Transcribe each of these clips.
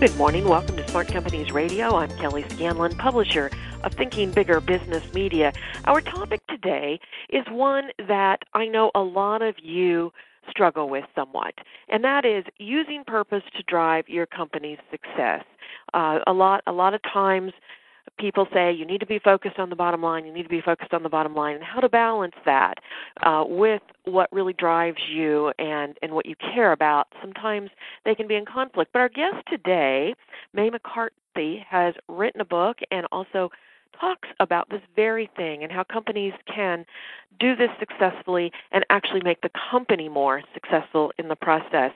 Good morning. Welcome to Smart Companies Radio. I'm Kelly Scanlon, publisher of Thinking Bigger Business Media. Our topic today is one that I know a lot of you struggle with somewhat, and that is using purpose to drive your company's success. Uh, a lot, a lot of times, people say you need to be focused on the bottom line. You need to be focused on the bottom line, and how to balance that uh, with what really drives you and and what you care about. Sometimes they can be in conflict. But our guest today, May McCarthy, has written a book and also talks about this very thing and how companies can do this successfully and actually make the company more successful in the process.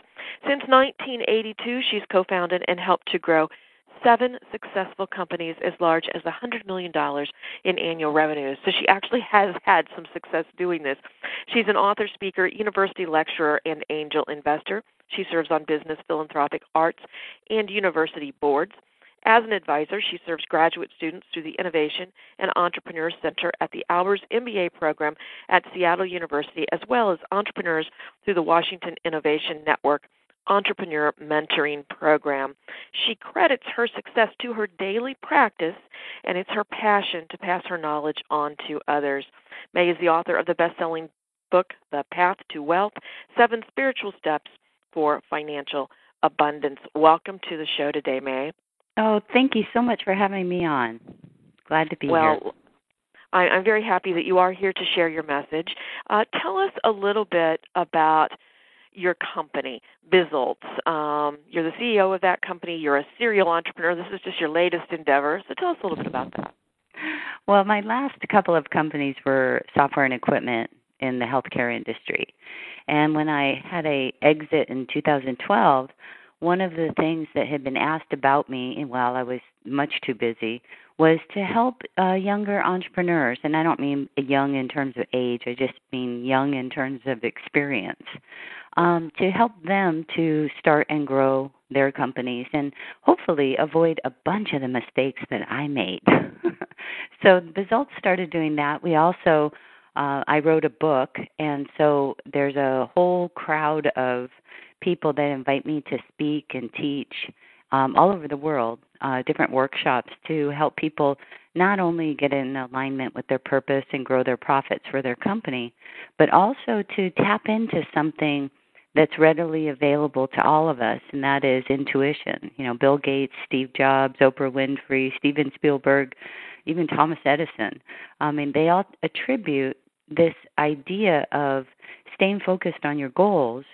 Since 1982, she's co founded and helped to grow seven successful companies as large as $100 million in annual revenues. So she actually has had some success doing this. She's an author, speaker, university lecturer, and angel investor. She serves on business, philanthropic, arts, and university boards. As an advisor, she serves graduate students through the Innovation and Entrepreneur Center at the Albers MBA program at Seattle University, as well as entrepreneurs through the Washington Innovation Network Entrepreneur Mentoring Program. She credits her success to her daily practice, and it's her passion to pass her knowledge on to others. May is the author of the best selling book, The Path to Wealth Seven Spiritual Steps for Financial Abundance. Welcome to the show today, May. Oh, thank you so much for having me on. Glad to be well, here. I, I'm very happy that you are here to share your message. Uh, tell us a little bit about your company, Bizults. Um, you're the CEO of that company. You're a serial entrepreneur. This is just your latest endeavor. So tell us a little bit about that. Well, my last couple of companies were software and equipment in the healthcare industry. And when I had a exit in 2012, one of the things that had been asked about me while I was much too busy was to help uh, younger entrepreneurs. And I don't mean young in terms of age, I just mean young in terms of experience. Um, to help them to start and grow their companies and hopefully avoid a bunch of the mistakes that I made. so Bizults started doing that. We also uh, I wrote a book, and so there's a whole crowd of people that invite me to speak and teach um, all over the world, uh, different workshops to help people not only get in alignment with their purpose and grow their profits for their company, but also to tap into something that's readily available to all of us, and that is intuition. You know, Bill Gates, Steve Jobs, Oprah Winfrey, Steven Spielberg, even Thomas Edison. I mean, they all attribute this idea of staying focused on your goals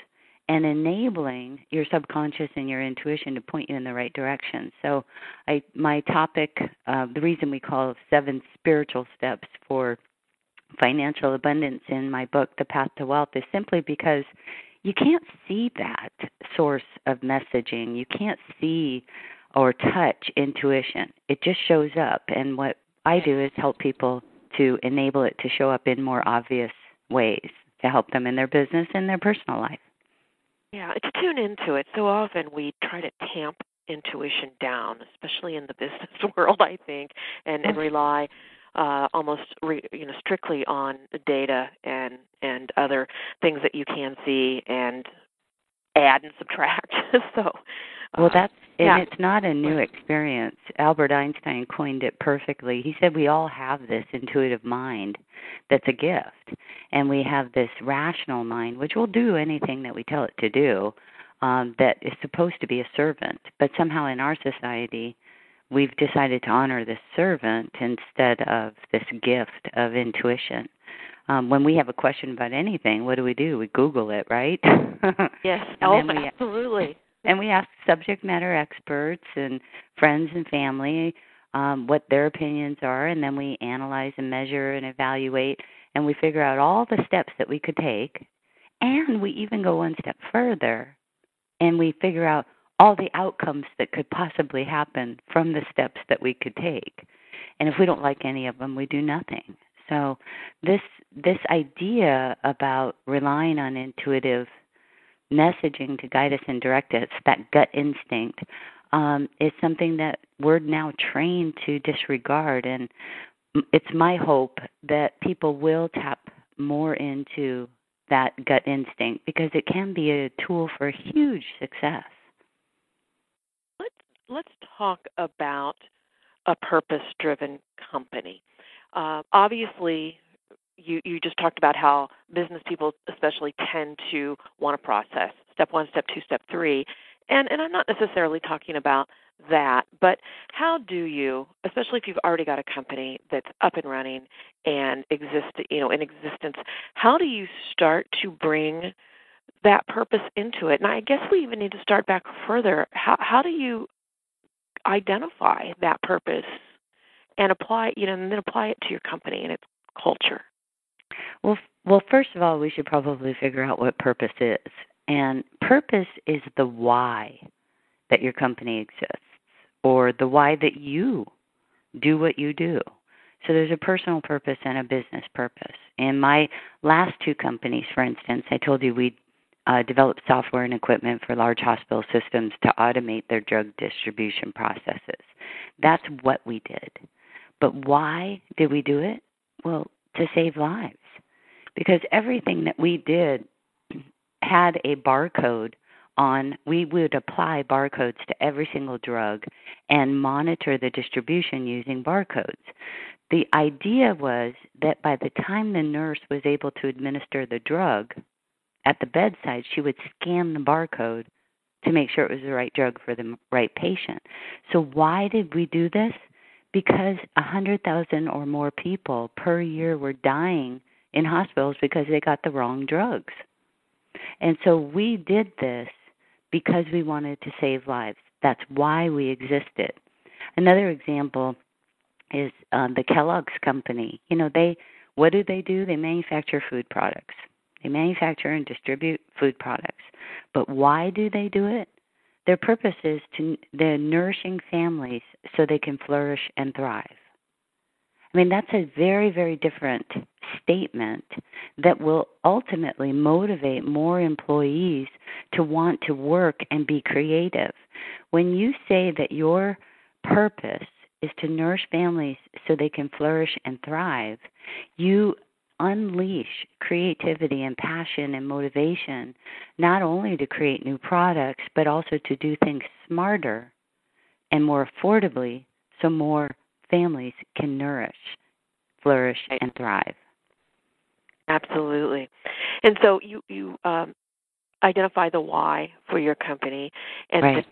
and enabling your subconscious and your intuition to point you in the right direction. So, I my topic, uh, the reason we call seven spiritual steps for financial abundance in my book, The Path to Wealth, is simply because you can't see that source of messaging. You can't see or touch intuition. It just shows up, and what I do is help people to enable it to show up in more obvious ways to help them in their business and their personal life. Yeah, to tune into it. So often we try to tamp intuition down, especially in the business world, I think, and and rely uh, almost re, you know strictly on data and and other things that you can see and add and subtract. so well, that's and yeah. it's not a new experience. Albert Einstein coined it perfectly. He said we all have this intuitive mind that's a gift, and we have this rational mind which will do anything that we tell it to do. Um, that is supposed to be a servant, but somehow in our society, we've decided to honor this servant instead of this gift of intuition. Um, when we have a question about anything, what do we do? We Google it, right? yes, oh, we, absolutely and we ask subject matter experts and friends and family um, what their opinions are, and then we analyze and measure and evaluate, and we figure out all the steps that we could take, and we even go one step further, and we figure out all the outcomes that could possibly happen from the steps that we could take. And if we don't like any of them, we do nothing. So this this idea about relying on intuitive messaging to guide us and direct us, that gut instinct, um, is something that we're now trained to disregard. And it's my hope that people will tap more into that gut instinct because it can be a tool for huge success. Let's let's talk about a purpose-driven company. Uh, obviously, you you just talked about how business people especially tend to want to process step one, step two, step three, and and I'm not necessarily talking about that, but how do you, especially if you've already got a company that's up and running and exist, you know, in existence, how do you start to bring that purpose into it? And I guess we even need to start back further. How how do you identify that purpose and apply, you know, and then apply it to your company and its culture? Well, well, first of all, we should probably figure out what purpose is. And purpose is the why that your company exists or the why that you do what you do. So there's a personal purpose and a business purpose. In my last two companies, for instance, I told you we uh, developed software and equipment for large hospital systems to automate their drug distribution processes. That's what we did. But why did we do it? Well, to save lives. Because everything that we did had a barcode on we would apply barcodes to every single drug and monitor the distribution using barcodes. The idea was that by the time the nurse was able to administer the drug at the bedside, she would scan the barcode to make sure it was the right drug for the right patient. So why did we do this? Because a 100,000 or more people per year were dying in hospitals because they got the wrong drugs. And so we did this because we wanted to save lives. That's why we existed. Another example is uh, the Kellogg's company. You know, they what do they do? They manufacture food products. They manufacture and distribute food products. But why do they do it? Their purpose is to they're nourishing families so they can flourish and thrive. I mean, that's a very, very different statement that will ultimately motivate more employees to want to work and be creative. When you say that your purpose is to nourish families so they can flourish and thrive, you unleash creativity and passion and motivation not only to create new products but also to do things smarter and more affordably so more families can nourish, flourish, and thrive. Absolutely. And so you you um, identify the why for your company, and right.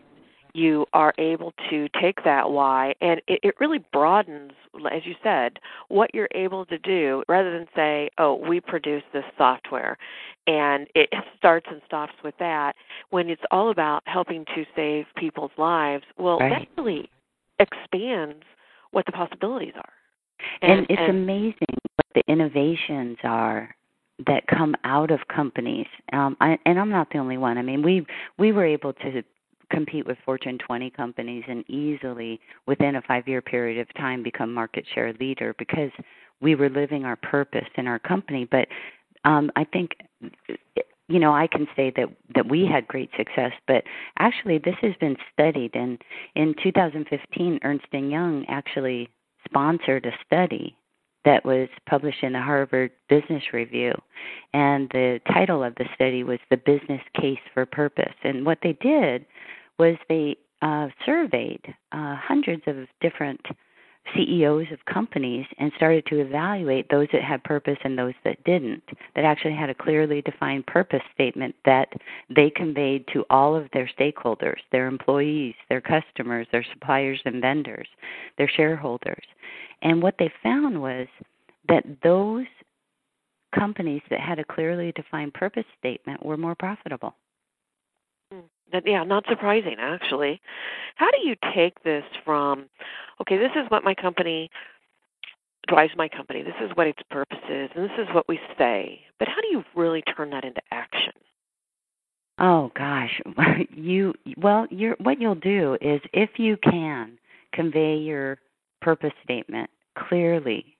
you are able to take that why, and it, it really broadens, as you said, what you're able to do, rather than say, "Oh, we produce this software," and it starts and stops with that. When it's all about helping to save people's lives, well, right. that really expands what the possibilities are. And, and it's and, amazing what the innovations are that come out of companies. Um, I, and I'm not the only one. I mean, we we were able to compete with Fortune 20 companies and easily within a 5-year period of time become market share leader because we were living our purpose in our company. But um, I think you know I can say that that we had great success, but actually this has been studied. And in 2015, Ernst and Young actually sponsored a study that was published in the Harvard Business Review, and the title of the study was "The Business Case for Purpose." And what they did was they uh, surveyed uh, hundreds of different CEOs of companies and started to evaluate those that had purpose and those that didn't, that actually had a clearly defined purpose statement that they conveyed to all of their stakeholders, their employees, their customers, their suppliers and vendors, their shareholders. And what they found was that those companies that had a clearly defined purpose statement were more profitable. That, yeah, not surprising actually. How do you take this from, okay, this is what my company drives my company. This is what its purpose is, and this is what we say. But how do you really turn that into action? Oh gosh, you well, you're what you'll do is if you can convey your purpose statement clearly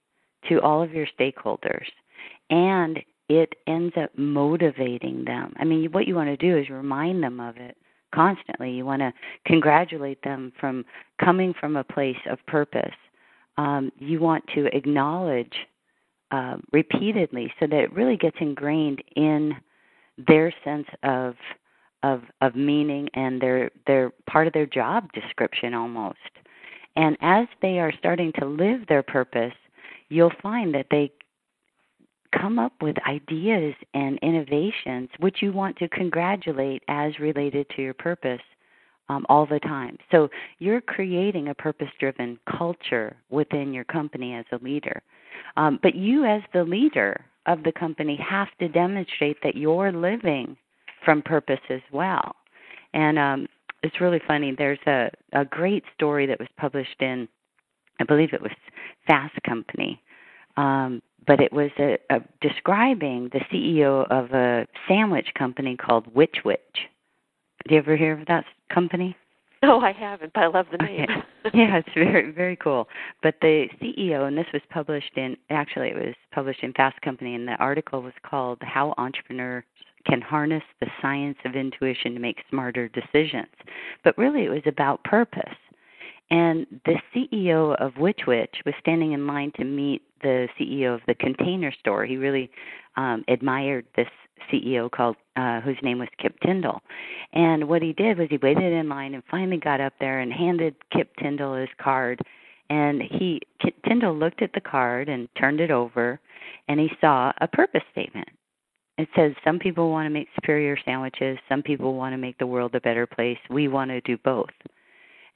to all of your stakeholders and it ends up motivating them. I mean, what you want to do is remind them of it constantly. You want to congratulate them from coming from a place of purpose. Um, you want to acknowledge uh, repeatedly so that it really gets ingrained in their sense of of of meaning and their their part of their job description almost. And as they are starting to live their purpose, you'll find that they come up with ideas and innovations which you want to congratulate as related to your purpose um, all the time. So you're creating a purpose driven culture within your company as a leader. Um, but you, as the leader of the company, have to demonstrate that you're living from purpose as well. And um, it's really funny. There's a, a great story that was published in, I believe it was Fast Company. Um, but it was a, a describing the CEO of a sandwich company called Which Wich. Do you ever hear of that company? No, I haven't, but I love the name. Okay. yeah, it's very very cool. But the CEO, and this was published in actually it was published in Fast Company, and the article was called "How Entrepreneurs Can Harness the Science of Intuition to Make Smarter Decisions." But really, it was about purpose. And the CEO of Which Wich was standing in line to meet the CEO of the Container Store. He really um, admired this CEO called uh, whose name was Kip Tindell. And what he did was he waited in line and finally got up there and handed Kip Tindell his card. And he Kip Tindell looked at the card and turned it over, and he saw a purpose statement. It says some people want to make superior sandwiches, some people want to make the world a better place. We want to do both.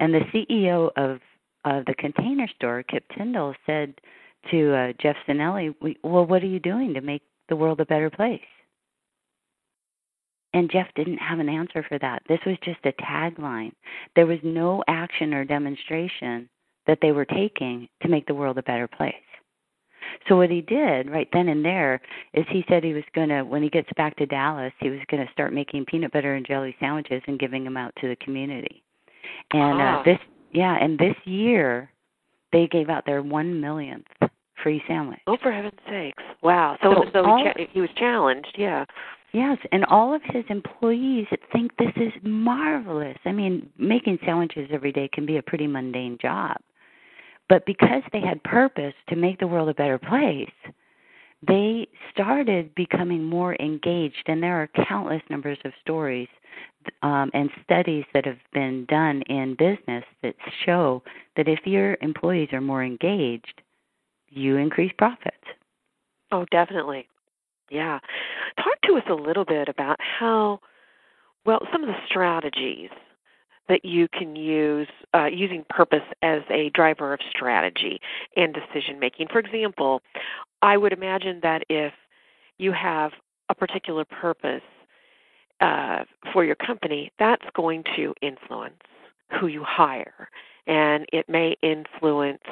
And the CEO of of the container store, Kip Tindell, said to uh, Jeff Sinelli, "Well, what are you doing to make the world a better place?" And Jeff didn't have an answer for that. This was just a tagline. There was no action or demonstration that they were taking to make the world a better place. So what he did right then and there is he said he was going to when he gets back to Dallas, he was going to start making peanut butter and jelly sandwiches and giving them out to the community. And uh, this, yeah, and this year they gave out their one millionth free sandwich. Oh, for heaven's sakes! Wow. So, so, so all, he, cha- he was challenged. Yeah. Yes, and all of his employees think this is marvelous. I mean, making sandwiches every day can be a pretty mundane job. But because they had purpose to make the world a better place, they started becoming more engaged. And there are countless numbers of stories um, and studies that have been done in business that show that if your employees are more engaged, you increase profits. Oh, definitely. Yeah. Talk to us a little bit about how, well, some of the strategies that you can use uh, using purpose as a driver of strategy and decision making. For example, I would imagine that if you have a particular purpose uh, for your company, that's going to influence who you hire, and it may influence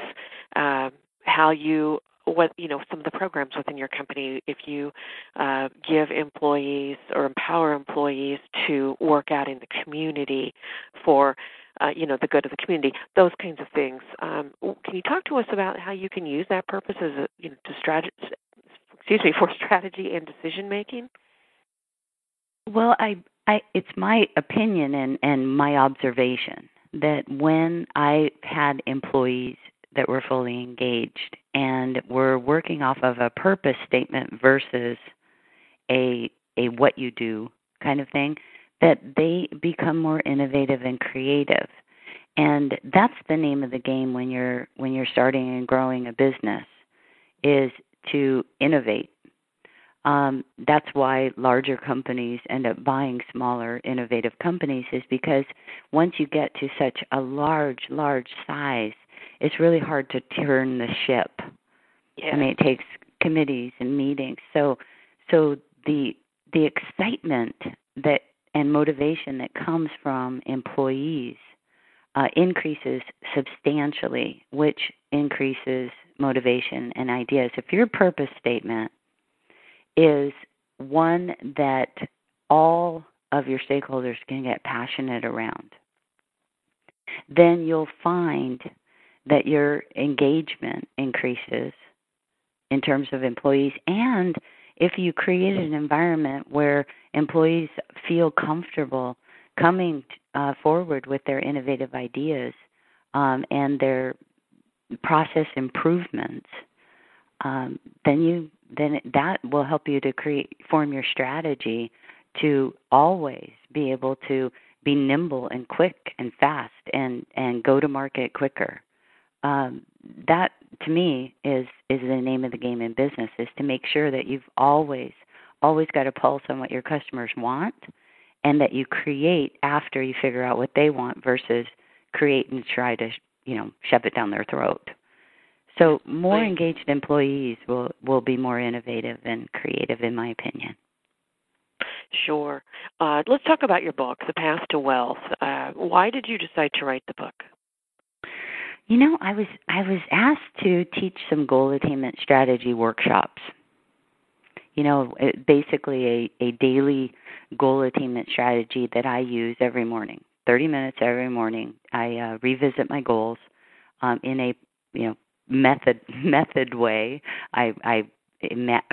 uh, how you what you know some of the programs within your company. If you uh, give employees or empower employees to work out in the community for uh, you know the good of the community those kinds of things. Um, can you talk to us about how you can use that purpose as a you know to strategy excuse me for strategy and decision making well, I, I, it's my opinion and, and my observation that when I had employees that were fully engaged and were working off of a purpose statement versus a a what you do kind of thing, that they become more innovative and creative. And that's the name of the game when you're when you're starting and growing a business is to innovate um, that's why larger companies end up buying smaller, innovative companies, is because once you get to such a large, large size, it's really hard to turn the ship. Yeah. I mean, it takes committees and meetings. So, so the the excitement that and motivation that comes from employees uh, increases substantially, which increases motivation and ideas. If your purpose statement is one that all of your stakeholders can get passionate around, then you'll find that your engagement increases in terms of employees. And if you create an environment where employees feel comfortable coming uh, forward with their innovative ideas um, and their process improvements, um, then you then that will help you to create form your strategy to always be able to be nimble and quick and fast and and go to market quicker. Um, that to me is is the name of the game in business is to make sure that you've always always got a pulse on what your customers want and that you create after you figure out what they want versus create and try to you know shove it down their throat so more right. engaged employees will will be more innovative and creative in my opinion Sure. Uh, let's talk about your book, The Path to Wealth. Uh, why did you decide to write the book? You know, I was I was asked to teach some goal attainment strategy workshops. You know, it, basically a a daily goal attainment strategy that I use every morning. 30 minutes every morning. I uh, revisit my goals um, in a you know method method way. I I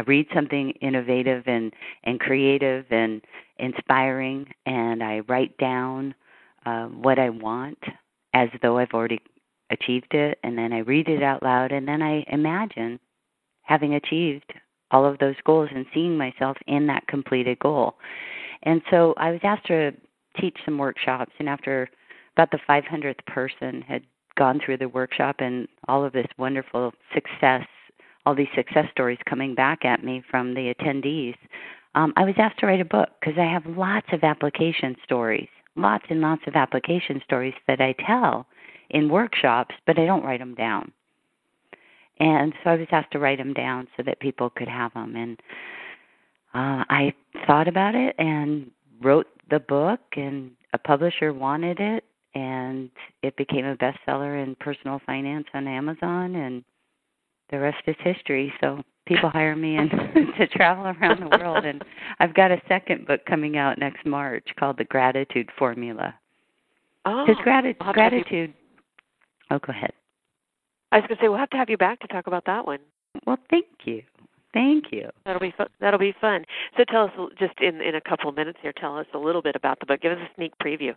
read something innovative and and creative and inspiring, and I write down uh, what I want as though I've already achieved it, and then I read it out loud, and then I imagine having achieved all of those goals and seeing myself in that completed goal. And so I was asked to teach some workshops, and after about the 500th person had gone through the workshop and all of this wonderful success, all these success stories coming back at me from the attendees, um, I was asked to write a book because I have lots of application stories, lots and lots of application stories that I tell in workshops, but I don't write them down. And so I was asked to write them down so that people could have them. And uh, I thought about it and wrote the book, and a publisher wanted it, and it became a bestseller in personal finance on Amazon, and the rest is history. So people hire me and to travel around the world, and I've got a second book coming out next March called The Gratitude Formula. Oh, grati- gratitude Oh, go ahead. I was going to say we'll have to have you back to talk about that one. Well, thank you. Thank you. That'll be fun. That'll be fun. So tell us just in in a couple of minutes here. Tell us a little bit about the book. Give us a sneak preview.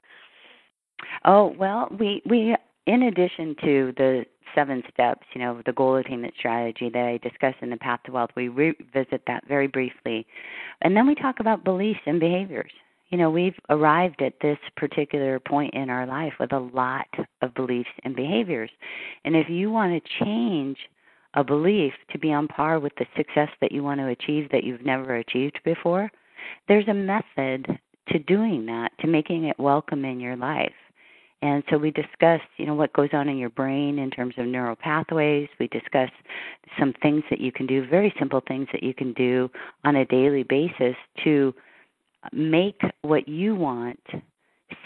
Oh well, we we in addition to the seven steps, you know, the goal attainment strategy that I discussed in the Path to Wealth, we revisit that very briefly, and then we talk about beliefs and behaviors you know, we've arrived at this particular point in our life with a lot of beliefs and behaviors. And if you want to change a belief to be on par with the success that you want to achieve that you've never achieved before, there's a method to doing that, to making it welcome in your life. And so we discuss, you know, what goes on in your brain in terms of neural pathways. We discuss some things that you can do, very simple things that you can do on a daily basis to make what you want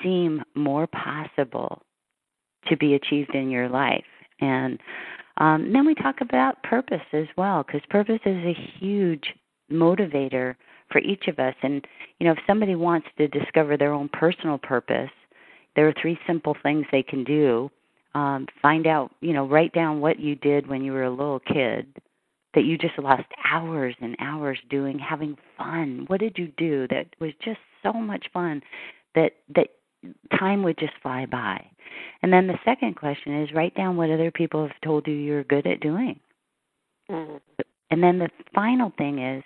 seem more possible to be achieved in your life. And um, then we talk about purpose as well, because purpose is a huge motivator for each of us. And, you know, if somebody wants to discover their own personal purpose, there are three simple things they can do. Um, find out, you know, write down what you did when you were a little kid that you just lost hours and hours doing having fun. What did you do that was just so much fun that that time would just fly by? And then the second question is write down what other people have told you you're good at doing. Mm-hmm. and then the final thing is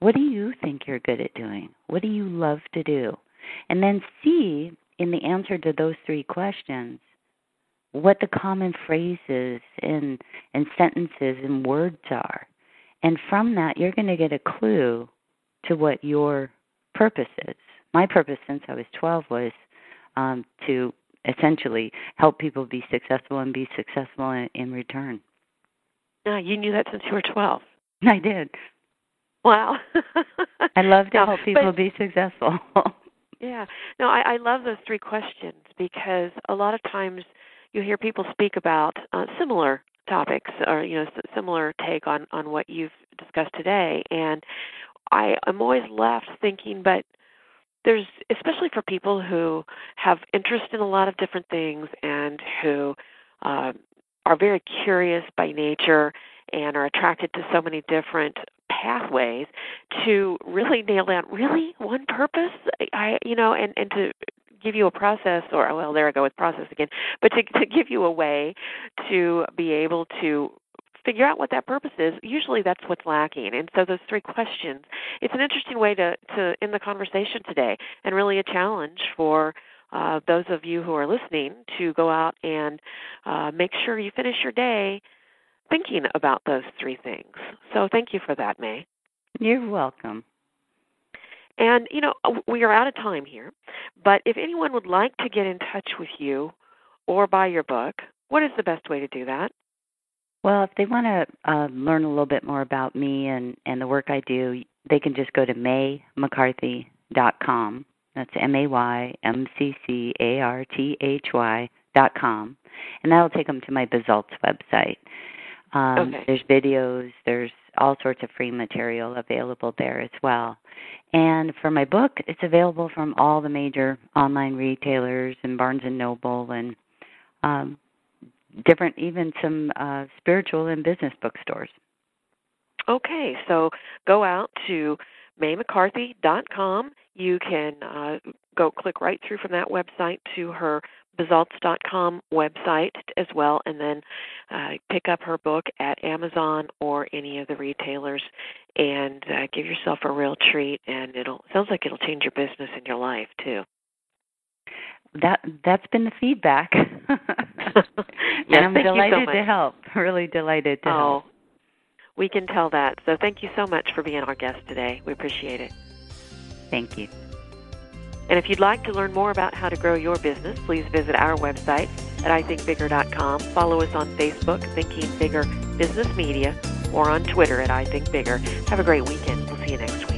what do you think you're good at doing? What do you love to do? And then see in the answer to those three questions what the common phrases and and sentences and words are. And from that you're going to get a clue to what your purpose is. My purpose since i was 12 was um, to essentially help people be successful and be successful in, in return. Yeah you knew that since you were 12 i did. Wow. I love to no, help people but, be successful yeah. No I, I love those three questions because a lot of times you hear people speak about uh, similar topics or you know similar take on on what you've discussed today. And i am always left thinking but there's especially for people who have interest in a lot of different things and who uh, are very curious by nature and are attracted to so many different pathways to really nail down really one purpose i you know and and to give you a process or well there i go with process again but to to give you a way to be able to figure out what that purpose is usually that's what's lacking. And so those three questions it's an interesting way to to end the conversation today and really a challenge for uh, those of you who are listening to go out and uh, make sure you finish your day thinking about those three things. So thank you for that, May. You're welcome. And, you know, we are out of time here, but if anyone would like to get in touch with you or buy your book, what is the best way to do that? Well, if they want to uh, learn a little bit more about me and, and the work I do, they can just go to maymccarthy.com. That's M A Y M C C A R T H Y dot com, and that'll take them to my Results website. Um, okay. There's videos, there's all sorts of free material available there as well. And for my book, it's available from all the major online retailers and Barnes and Noble and um, different, even some uh, spiritual and business bookstores. Okay, so go out to maymccarthy.com. You can uh, go click right through from that website to her Results.com website as well, and then uh, pick up her book at Amazon or any of the retailers, and uh, give yourself a real treat. And it'll sounds like it'll change your business and your life too. That that's been the feedback, yes, and I'm thank delighted you so to help. Really delighted to oh, help. we can tell that. So thank you so much for being our guest today. We appreciate it. Thank you. And if you'd like to learn more about how to grow your business, please visit our website at ithinkbigger.com. Follow us on Facebook, Thinking Bigger Business Media, or on Twitter at ithinkbigger. Have a great weekend. We'll see you next week.